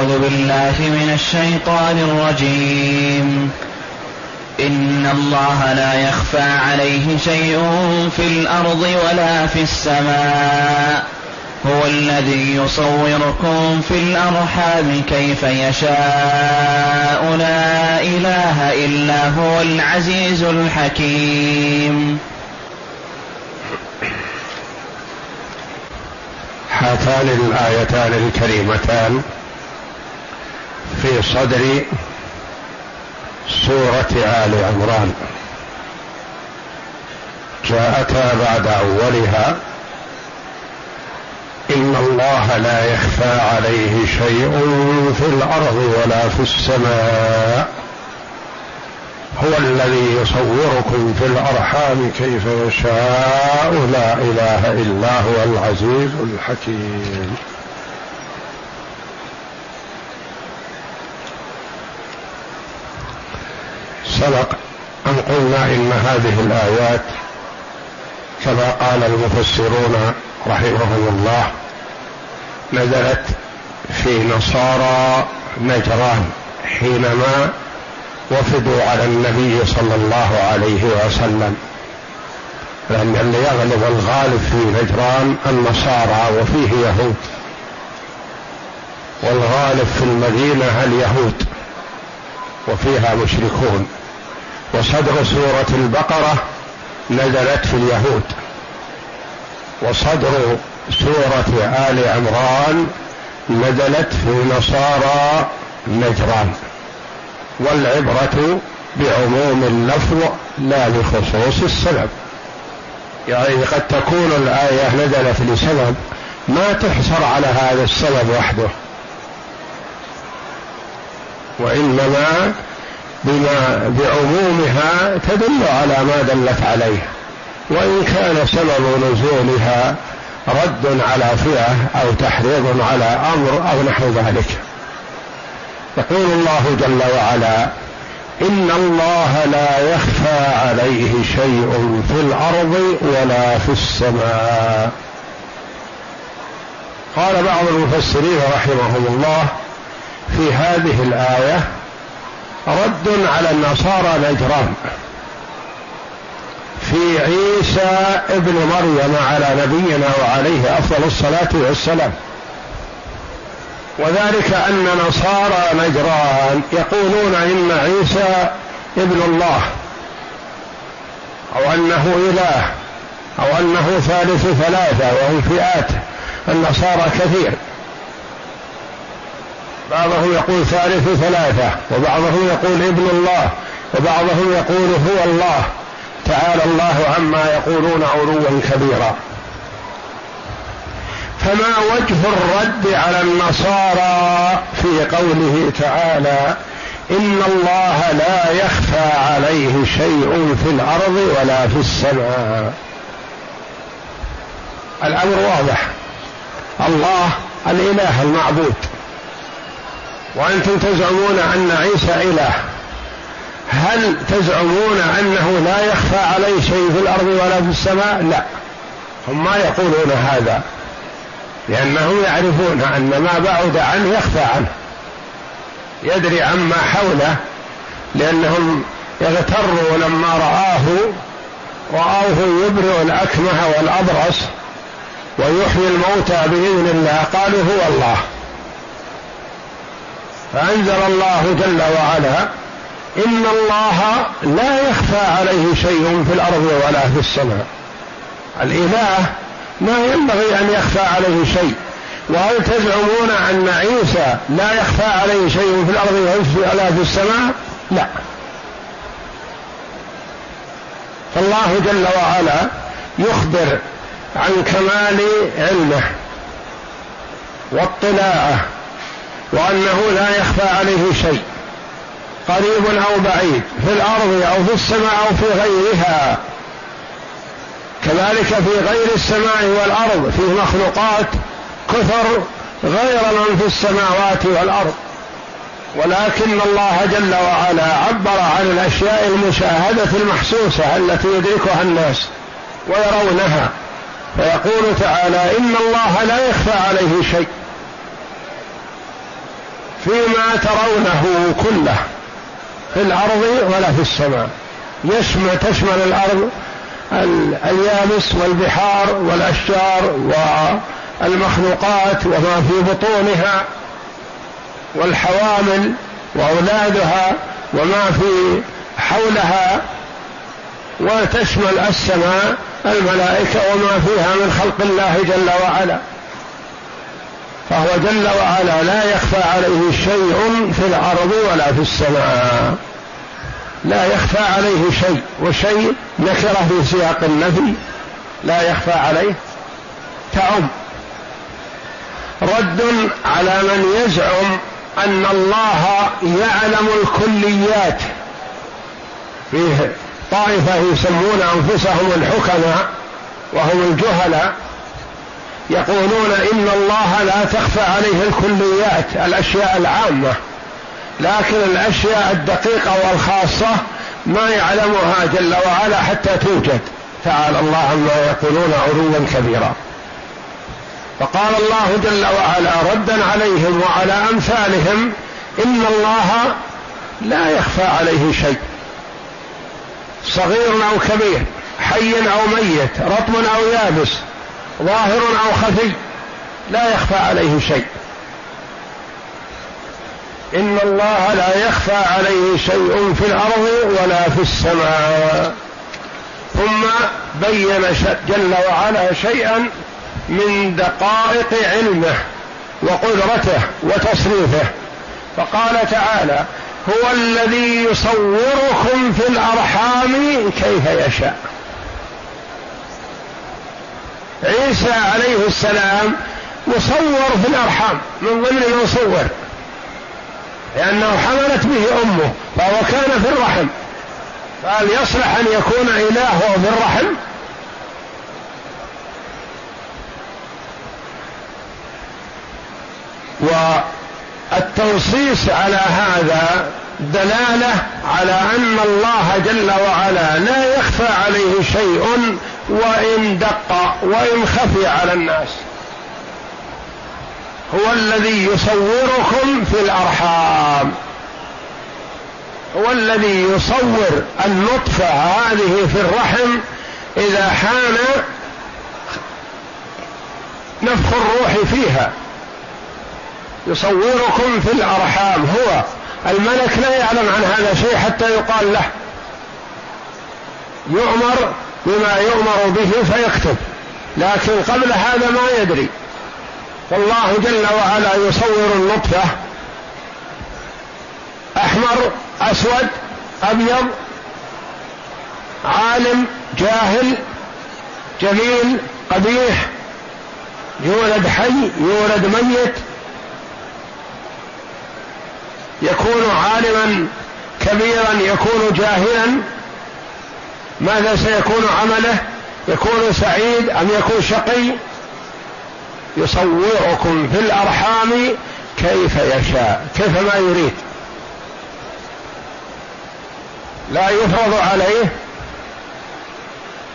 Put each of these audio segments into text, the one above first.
أعوذ بالله من الشيطان الرجيم. إن الله لا يخفى عليه شيء في الأرض ولا في السماء. هو الذي يصوركم في الأرحام كيف يشاء. لا إله إلا هو العزيز الحكيم. هاتان الآيتان الكريمتان. في صدر سورة آل عمران. جاءتا بعد أولها إن الله لا يخفى عليه شيء في الأرض ولا في السماء. هو الذي يصوركم في الأرحام كيف يشاء. لا إله إلا هو العزيز الحكيم. سبق ان قلنا إن هذه الآيات كما قال المفسرون رحمهم الله نزلت في نصارى نجران حينما وفدوا على النبي صلى الله عليه وسلم. لأن اللي يغلب الغالب في نجران النصارى وفيه يهود. والغالب في المدينة اليهود وفيها مشركون. وصدر سورة البقرة نزلت في اليهود. وصدر سورة آل عمران نزلت في نصارى نجران. والعبرة بعموم اللفظ لا لخصوص السبب. يعني قد تكون الآية نزلت لسبب ما تحصر على هذا السبب وحده. وإنما بما بعمومها تدل على ما دلت عليه. وإن كان سبب نزولها رد على فئة أو تحريض على أمر أو نحو ذلك. يقول الله جل وعلا إن الله لا يخفى عليه شيء في الأرض ولا في السماء. قال بعض المفسرين رحمهم الله في هذه الآية رد على النصارى نجران في عيسى ابن مريم على نبينا وعليه أفضل الصلاة والسلام. وذلك أن نصارى نجران يقولون إن عيسى ابن الله أو أنه إله أو أنه ثالث ثلاثة وهم فئات. النصارى كثير. بعضهم يقول ثالث ثلاثة وبعضهم يقول ابن الله وبعضهم يقول هو الله. تعالى الله عما يقولون علوا كبيرا. فما وجه الرد على النصارى في قوله تعالى إن الله لا يخفى عليه شيء في الأرض ولا في السماء؟ الأمر واضح. الله الإله المعبود. وأنتم تزعمون أن عيسى إله. هل تزعمون أنه لا يخفى عليه شيء في الأرض ولا في السماء؟ لا. هم ما يقولون هذا. لأنهم يعرفون أن ما بعد عنه يخفى عنه. يدري عما حوله لأنهم يغتروا لما رآه رآه يبرئ الأكمه والأبرص ويحيي الموتى بإذن الله. قالوا هو الله. فأنزل الله جل وعلا إن الله لا يخفى عليه شيء في الأرض ولا في السماء. الإله ما ينبغي أن يخفى عليه شيء. وهل تزعمون أن عيسى لا يخفى عليه شيء في الأرض ولا في السماء؟ لا. فالله جل وعلا يخبر عن كمال علمه واطلاعه وأنه لا يخفى عليه شيء قريب أو بعيد في الأرض أو في السماء أو في غيرها. كذلك في غير السماء والأرض في مخلوقات كثر غير من في السماوات والأرض. ولكن الله جل وعلا عبر عن الأشياء المشاهدة المحسوسة التي يدركها الناس ويرونها. فيقول تعالى إن الله لا يخفى عليه شيء. فيما ترونه كله في الأرض ولا في السماء. يشمل تشمل الأرض اليابس والبحار والأشجار والمخلوقات وما في بطونها والحوامل وأولادها وما في حولها. وتشمل السماء الملائكة وما فيها من خلق الله جل وعلا. فهو جل وعلا لا يخفى عليه شيء في الأرض ولا في السماء. لا يخفى عليه شيء وشيء نكره في سياق النفي لا يخفى عليه تعم. رد على من يزعم أن الله يعلم الكليات. فيه طائفة يسمون أنفسهم الحكماء وهم الجهلاء. يقولون إن الله لا تخفى عليه الكليات الأشياء العامة. لكن الأشياء الدقيقة والخاصة ما يعلمها جل وعلا حتى توجد. تعالى الله عما يقولون علوا كبيرا. فقال الله جل وعلا ردا عليهم وعلى أمثالهم إن الله لا يخفى عليه شيء. صغير أو كبير حي أو ميت رطب أو يابس ظاهر أو خفي لا يخفى عليه شيء. إن الله لا يخفى عليه شيء في الأرض ولا في السماء. ثم بين جل وعلا شيئا من دقائق علمه وقدرته وتصريفه فقال تعالى هو الذي يصوركم في الأرحام كيف يشاء. عيسى عليه السلام يصور في الأرحام من ضمن المصور. لأنه حملت به أمه فهو كان في الرحم. فهل يصلح أن يكون اله في الرحم؟ والتنصيص على هذا دلالة على أن الله جل وعلا لا يخفى عليه شيء وإن دق وإن خفي على الناس. هو الذي يصوركم في الأرحام. هو الذي يصور النطفه هذه في الرحم. إذا حان نفخ الروح فيها. يصوركم في الأرحام. هو الملك لا يعلم عن هذا شيء حتى يقال له. يؤمر بما يؤمر به فيكتب. لكن قبل هذا ما يدري. فالله جل وعلا يصور النطفة. أحمر أسود أبيض عالم جاهل جميل قبيح يولد حي يولد ميت. يكون عالما كبيرا يكون جاهلا. ماذا سيكون عمله؟ يكون سعيد أم يكون شقي؟ يصوركم في الأرحام كيف يشاء كيف ما يريد. لا يفرض عليه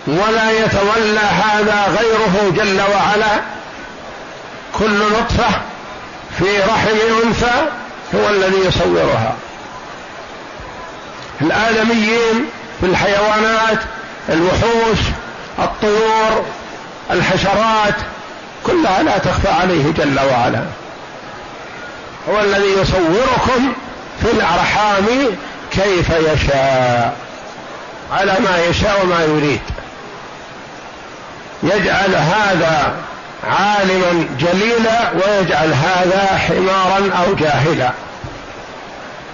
ولا يتولى هذا غيره جل وعلا. كل نطفة في رحم انثى هو الذي يصورها. الآدميين في الحيوانات الوحوش الطيور الحشرات كلها لا تخفى عليه جل وعلا. هو الذي يصوركم في الأرحام كيف يشاء على ما يشاء وما يريد. يجعل هذا عالما جليلا ويجعل هذا حمارا أو جاهلا.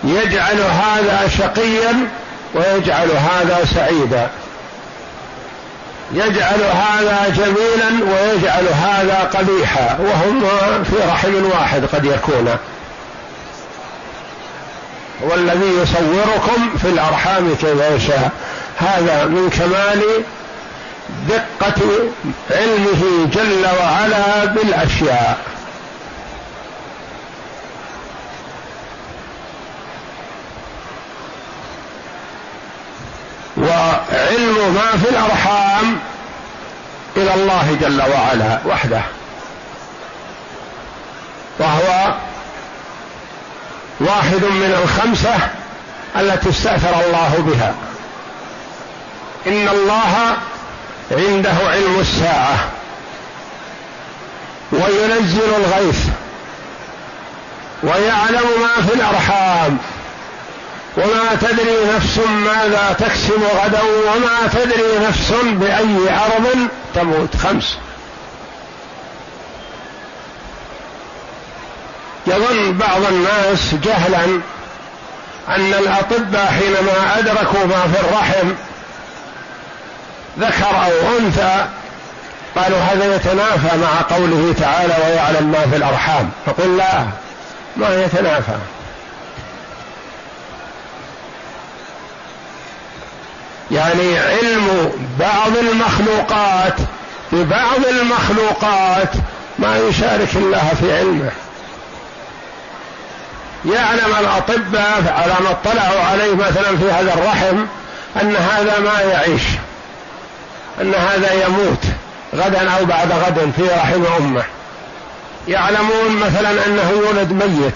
يجعل هذا شقيا ويجعل هذا سعيدا. يجعل هذا جميلا ويجعل هذا قبيحا. وهم في رحم واحد قد يكون. هو الذي يصوركم في الأرحام كيف يشاء. هذا من كمال دقة علمه جل وعلا بالأشياء. ما في الأرحام إلى الله جل وعلا وحده وهو واحد من الخمسة التي استأثر الله بها. إن الله عنده علم الساعة وينزل الغيث ويعلم ما في الأرحام. وما تدري نفس ماذا تكسب غدا وما تدري نفس بأي ارض تموت. خمس. يظن بعض الناس جهلا أن الأطباء حينما أدركوا ما في الرحم ذكر أو أنثى قالوا هذا يتنافى مع قوله تعالى ويعلم ما في الأرحام فقل لا ما يتنافى يعني علم بعض المخلوقات ببعض المخلوقات ما يشارك الله في علمه. يعلم الأطباء على ما اطلعوا عليه مثلا في هذا الرحم أن هذا ما يعيش أن هذا يموت غدا أو بعد غد في رحم أمه. يعلمون مثلا أنه يولد ميت.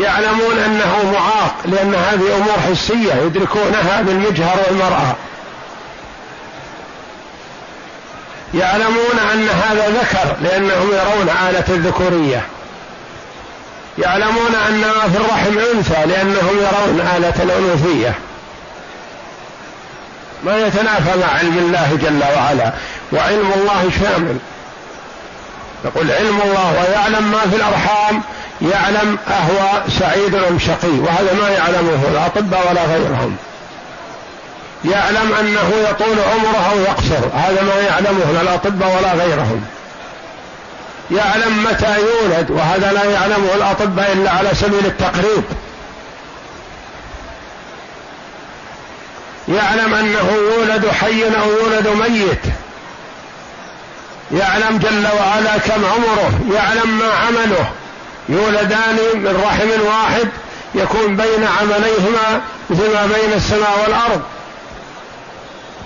يعلمون أنه معاق لأن هذه أمور حسية يدركونها بالمجهر والمرأة. يعلمون أن هذا ذكر لأنهم يرون آلة الذكورية. يعلمون أن ما في الرحم أنثى لأنهم يرون آلة الأنوثية. ما يتنافى مع علم الله جل وعلا وعلم الله شامل. يقول علم الله ويعلم ما في الأرحام يعلم أهو سعيد أم شقي وهذا ما يعلمه الاطباء ولا غيرهم. يعلم أنه يطول عمره أو يقصر هذا ما يعلمه لا الاطباء ولا غيرهم. يعلم متى يولد وهذا لا يعلمه الاطباء إلا على سبيل التقريب. يعلم أنه يولد حي أو يولد ميت. يعلم جل وعلا كم عمره يعلم ما عمله. يولدان من رحم واحد يكون بين عمليهما مثل ما بين السماء والأرض.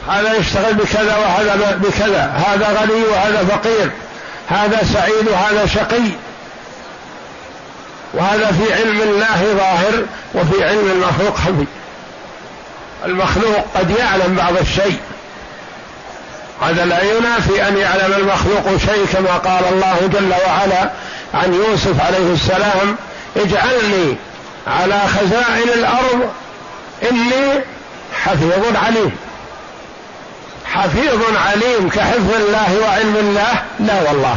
هذا يشتغل بكذا وهذا بكذا. هذا غني وهذا فقير. هذا سعيد وهذا شقي. وهذا في علم الله ظاهر وفي علم المخلوق خفي. المخلوق قد يعلم بعض الشيء. هذا لا ينافي أن يعلم المخلوق شيء كما قال الله جل وعلا عن يوسف عليه السلام اجعلني على خزائن الأرض إني حفيظ عليم. حفيظ عليم كحفظ الله وعلم الله؟ لا والله.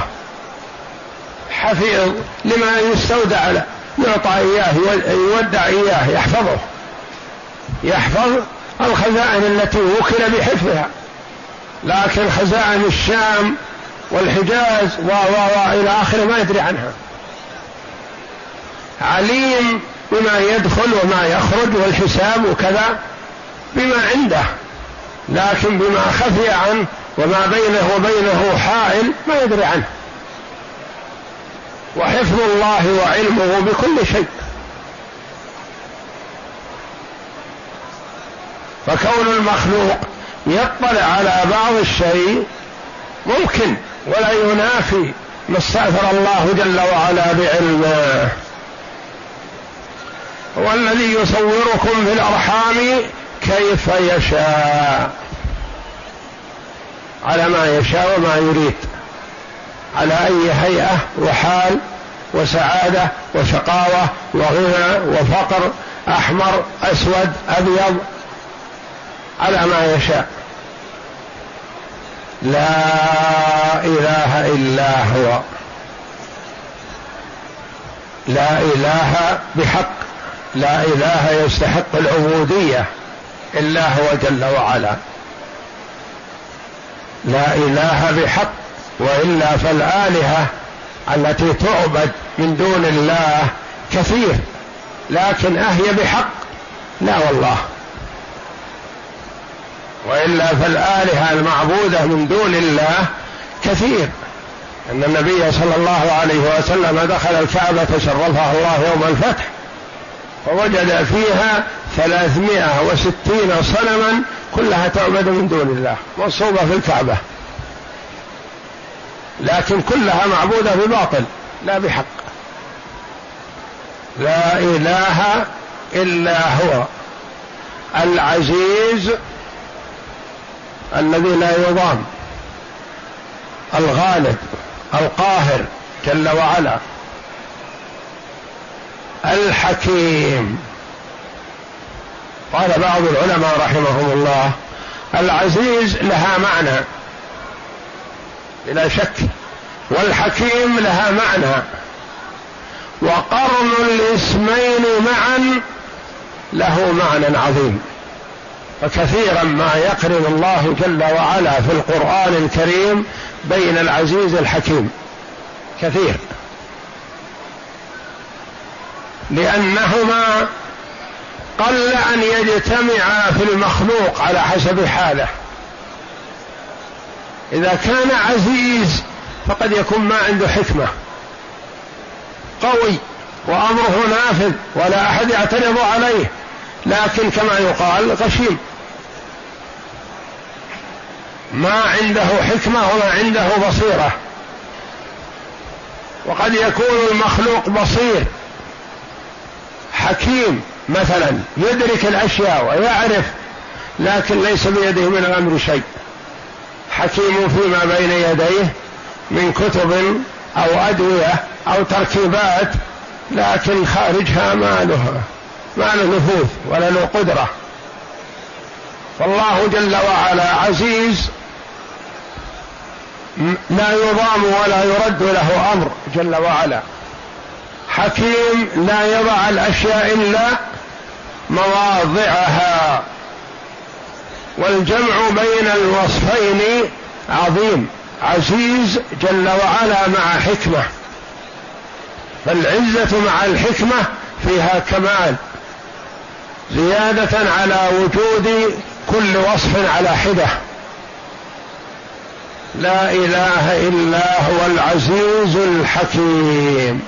حفيظ لما يستودع يعطى إياه يودع إياه يحفظه. يحفظ الخزائن التي وكل بحفظها. لكن خزائن الشام والحجاز و و إلى آخره ما يدري عنها. عليم بما يدخل وما يخرج والحساب وكذا بما عنده لكن بما خفي عنه وما بينه وبينه حائل ما يدري عنه. وحفظ الله وعلمه بكل شيء. فكون المخلوق يطلع على بعض الشيء ممكن ولا ينافي ما استأثر الله جل وعلا بعلمه. هو الذي يصوركم في الأرحام كيف يشاء. على ما يشاء وما يريد. على أي هيئة وحال وسعادة وشقاوة وغنى وفقر أحمر أسود أبيض على ما يشاء. لا إله إلا هو. لا إله بحق. لا إله يستحق العبودية. إلا هو جل وعلا. لا إله بحق وإلا فالآلهة التي تعبد من دون الله كثير. لكن أهي بحق. لا والله. وإلا فالآلهة المعبودة من دون الله كثير. أن النبي صلى الله عليه وسلم دخل الكعبة شرفها الله يوم الفتح فوجد فيها ثلاثمائة وستين صنما كلها تعبد من دون الله منصوبة في الكعبة. لكن كلها معبودة بباطل لا بحق. لا إله إلا هو العزيز الذي لا يضام. الغالب القاهر جل وعلا. الحكيم. قال بعض العلماء رحمهم الله العزيز لها معنى. بلا شك. والحكيم لها معنى. وقرن الاسمين معا له معنى عظيم. فكثيرا ما يقرن الله جل وعلا في القرآن الكريم بين العزيز الحكيم. كثير. لأنهما قل أن يجتمعا في المخلوق على حسب حاله. إذا كان عزيز فقد يكون ما عنده حكمة. قوي وأمره نافذ ولا أحد يعترض عليه. لكن كما يقال غشيم. ما عنده حكمة وما عنده بصيرة. وقد يكون المخلوق بصير. حكيم مثلا يدرك الأشياء ويعرف لكن ليس بيده من الأمر شيء. حكيم فيما بين يديه من كتب أو أدوية أو تركيبات لكن خارجها ما له ما له نفوذ ولا له قدرة. فالله جل وعلا عزيز لا يضام ولا يرد له أمر جل وعلا. حكيم لا يضع الأشياء إلا مواضعها. والجمع بين الوصفين عظيم. عزيز جل وعلا مع حكمة. فالعزة مع الحكمة فيها كمال. زيادة على وجود كل وصف على حدة. لا إله إلا هو العزيز الحكيم.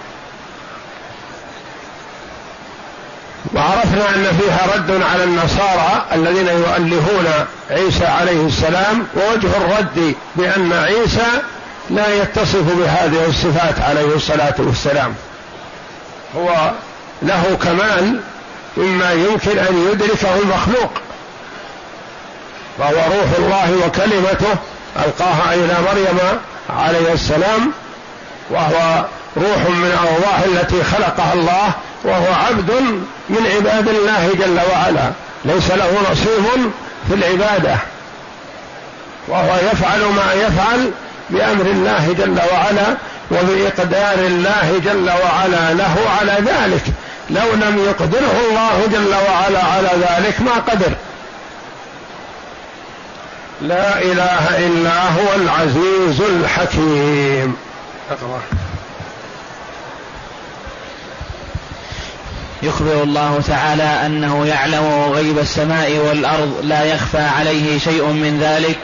وعرفنا أن فيها رد على النصارى الذين يؤلهون عيسى عليه السلام ووجه الرد بأن عيسى لا يتصف بهذه الصفات عليه الصلاة والسلام. هو له كمال مما يمكن أن يدركه المخلوق. فهو روح الله وكلمته ألقاها إلى مريم عليه السلام وهو روح من الأرواح التي خلقها الله وهو عبد من عباد الله جل وعلا. ليس له نصيب في العبادة. وهو يفعل ما يفعل بأمر الله جل وعلا وبإقدار الله جل وعلا. له على ذلك. لو لم يقدره الله جل وعلا على ذلك ما قدر. لا إله إلا هو العزيز الحكيم. اقرأ. يخبر الله تعالى أنه يعلم غيب السماء والأرض لا يخفى عليه شيء من ذلك.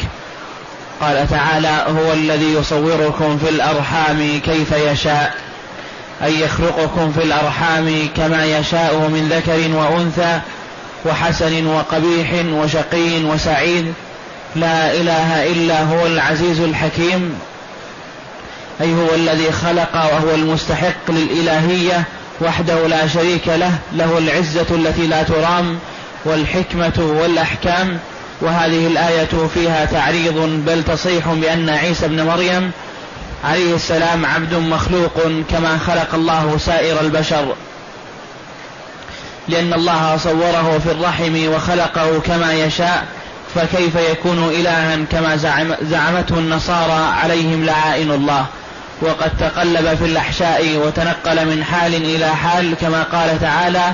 قال تعالى هو الذي يصوركم في الأرحام كيف يشاء أي يخلقكم في الأرحام كما يشاء من ذكر وأنثى وحسن وقبيح وشقي وسعيد لا إله إلا هو العزيز الحكيم أي هو الذي خلق وهو المستحق للإلهية وحده لا شريك له له العزة التي لا ترام والحكمة والأحكام وهذه الآية فيها تعريض بل تصيح بأن عيسى ابن مريم عليه السلام عبد مخلوق كما خلق الله سائر البشر. لأن الله صوره في الرحم وخلقه كما يشاء فكيف يكون إلها كما زعم زعمته النصارى عليهم لعائن الله؟ وقد تقلب في الأحشاء وتنقل من حال إلى حال كما قال تعالى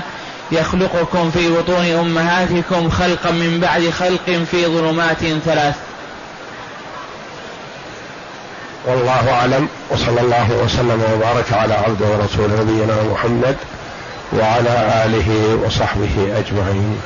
يخلقكم في بطون أمهاتكم خلقا من بعد خلق في ظلمات ثلاث. والله أعلم وصلى الله وسلم وبارك على عبده ورسول نبينا محمد وعلى آله وصحبه أجمعين.